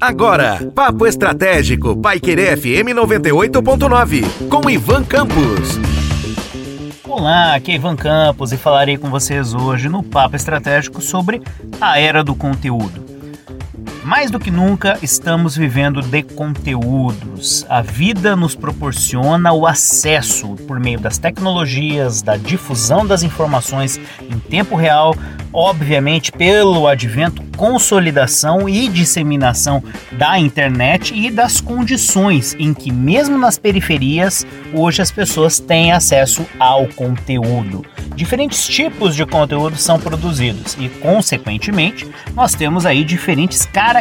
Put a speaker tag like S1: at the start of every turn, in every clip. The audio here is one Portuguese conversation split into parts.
S1: Agora, Papo Estratégico, Paiquerê FM 98.9, com Ivan Campos.
S2: Olá, aqui é Ivan Campos e falarei com vocês hoje no Papo Estratégico sobre a era do conteúdo. Mais do que nunca, estamos vivendo de conteúdos. A vida nos proporciona o acesso por meio das tecnologias, da difusão das informações em tempo real, obviamente pelo advento, consolidação e disseminação da internet e das condições em que, mesmo nas periferias, hoje as pessoas têm acesso ao conteúdo. Diferentes tipos de conteúdo são produzidos e, consequentemente, nós temos aí diferentes características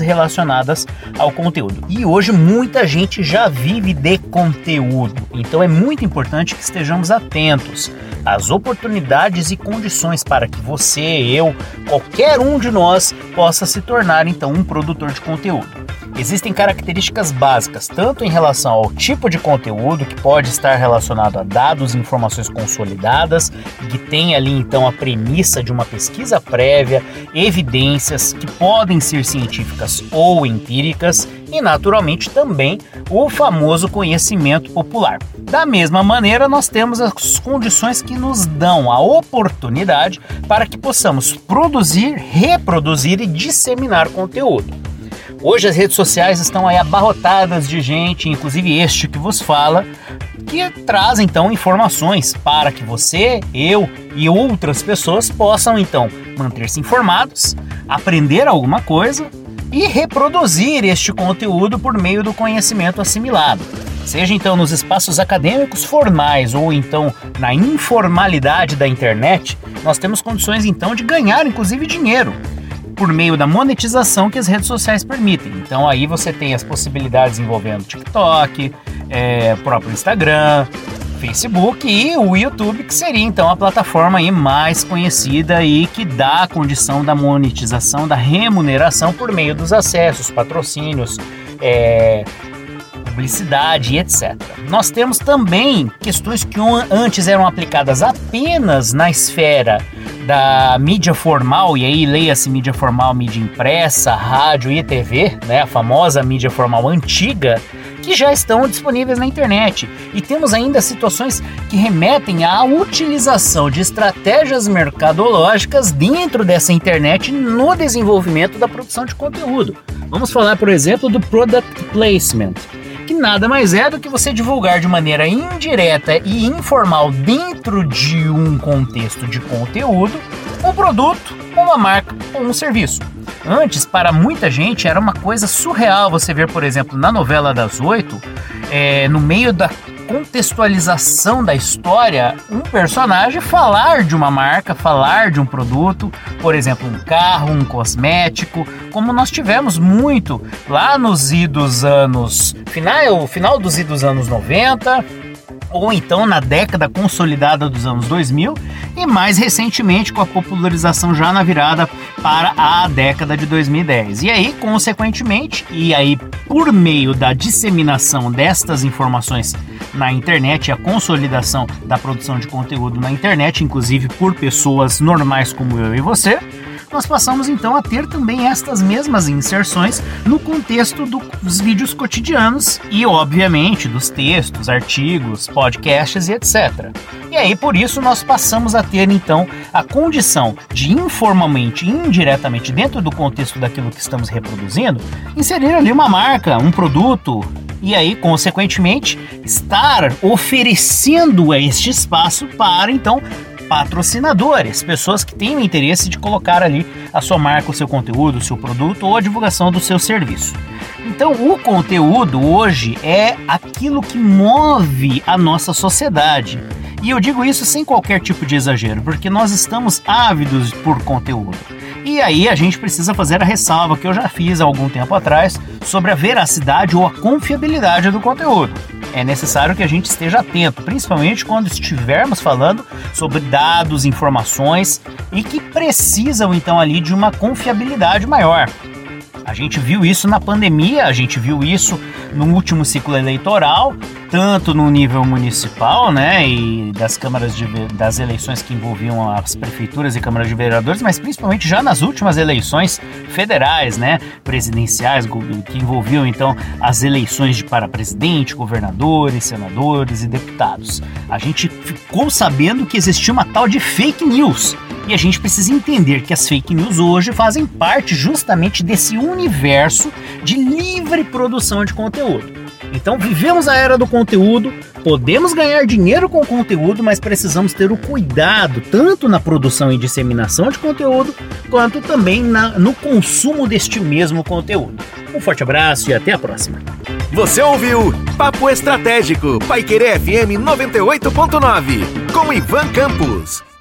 S2: relacionadas ao conteúdo. E hoje muita gente já vive de conteúdo, então é muito importante que estejamos atentos às oportunidades e condições para que você, eu, qualquer um de nós possa se tornar então um produtor de conteúdo. Existem características básicas, tanto em relação ao tipo de conteúdo, que pode estar relacionado a dados e informações consolidadas, que tem ali então a premissa de uma pesquisa prévia, evidências que podem ser científicas ou empíricas, e naturalmente também o famoso conhecimento popular. Da mesma maneira, nós temos as condições que nos dão a oportunidade para que possamos produzir, reproduzir e disseminar conteúdo. Hoje as redes sociais estão aí abarrotadas de gente, inclusive este que vos fala, que traz então informações para que você, eu e outras pessoas possam então manter-se informados, aprender alguma coisa e reproduzir este conteúdo por meio do conhecimento assimilado. Seja então nos espaços acadêmicos formais ou então na informalidade da internet, nós temos condições então de ganhar inclusive dinheiro por meio da monetização que as redes sociais permitem. Então aí você tem as possibilidades envolvendo TikTok, é, próprio Instagram, Facebook e o YouTube, que seria então a plataforma aí mais conhecida e que dá a condição da monetização, da remuneração por meio dos acessos, patrocínios, é, publicidade, etc. Nós temos também questões que antes eram aplicadas apenas na esfera da mídia formal, e aí leia-se mídia formal, mídia impressa, rádio e TV, né, a famosa mídia formal antiga, que já estão disponíveis na internet. E temos ainda situações que remetem à utilização de estratégias mercadológicas dentro dessa internet no desenvolvimento da produção de conteúdo. Vamos falar, por exemplo, do product placement nada mais é do que você divulgar de maneira indireta e informal dentro de um contexto de conteúdo um produto, uma marca ou um serviço. Antes, para muita gente, era uma coisa surreal você ver, por exemplo, na novela das oito, é, no meio da contextualização da história, um personagem falar de uma marca, falar de um produto, por exemplo, um carro, um cosmético, como nós tivemos muito lá nos idos anos final, final dos idos anos 90, ou então na década consolidada dos anos 2000 mais recentemente com a popularização já na virada para a década de 2010. E aí, consequentemente, e aí por meio da disseminação destas informações na internet, a consolidação da produção de conteúdo na internet, inclusive por pessoas normais como eu e você, nós passamos então a ter também estas mesmas inserções no contexto dos vídeos cotidianos e, obviamente, dos textos, artigos, podcasts e etc. E aí, por isso, nós passamos a ter então a condição de informalmente, indiretamente, dentro do contexto daquilo que estamos reproduzindo, inserir ali uma marca, um produto, e aí, consequentemente, estar oferecendo este espaço para então patrocinadores, pessoas que têm o interesse de colocar ali a sua marca, o seu conteúdo, o seu produto ou a divulgação do seu serviço. Então, o conteúdo hoje é aquilo que move a nossa sociedade. E eu digo isso sem qualquer tipo de exagero, porque nós estamos ávidos por conteúdo. E aí a gente precisa fazer a ressalva que eu já fiz há algum tempo atrás sobre a veracidade ou a confiabilidade do conteúdo é necessário que a gente esteja atento, principalmente quando estivermos falando sobre dados, informações e que precisam então ali de uma confiabilidade maior. A gente viu isso na pandemia, a gente viu isso no último ciclo eleitoral, tanto no nível municipal, né, e das câmaras de, das eleições que envolviam as prefeituras e câmaras de vereadores, mas principalmente já nas últimas eleições federais, né, presidenciais, que envolviam então as eleições de para presidente, governadores, senadores e deputados. A gente ficou sabendo que existia uma tal de fake news. E a gente precisa entender que as fake news hoje fazem parte justamente desse universo de livre produção de conteúdo. Então vivemos a era do conteúdo, podemos ganhar dinheiro com o conteúdo, mas precisamos ter o cuidado tanto na produção e disseminação de conteúdo, quanto também na, no consumo deste mesmo conteúdo. Um forte abraço e até a próxima.
S1: Você ouviu Papo Estratégico, Paiquerê FM 98.9, com Ivan Campos.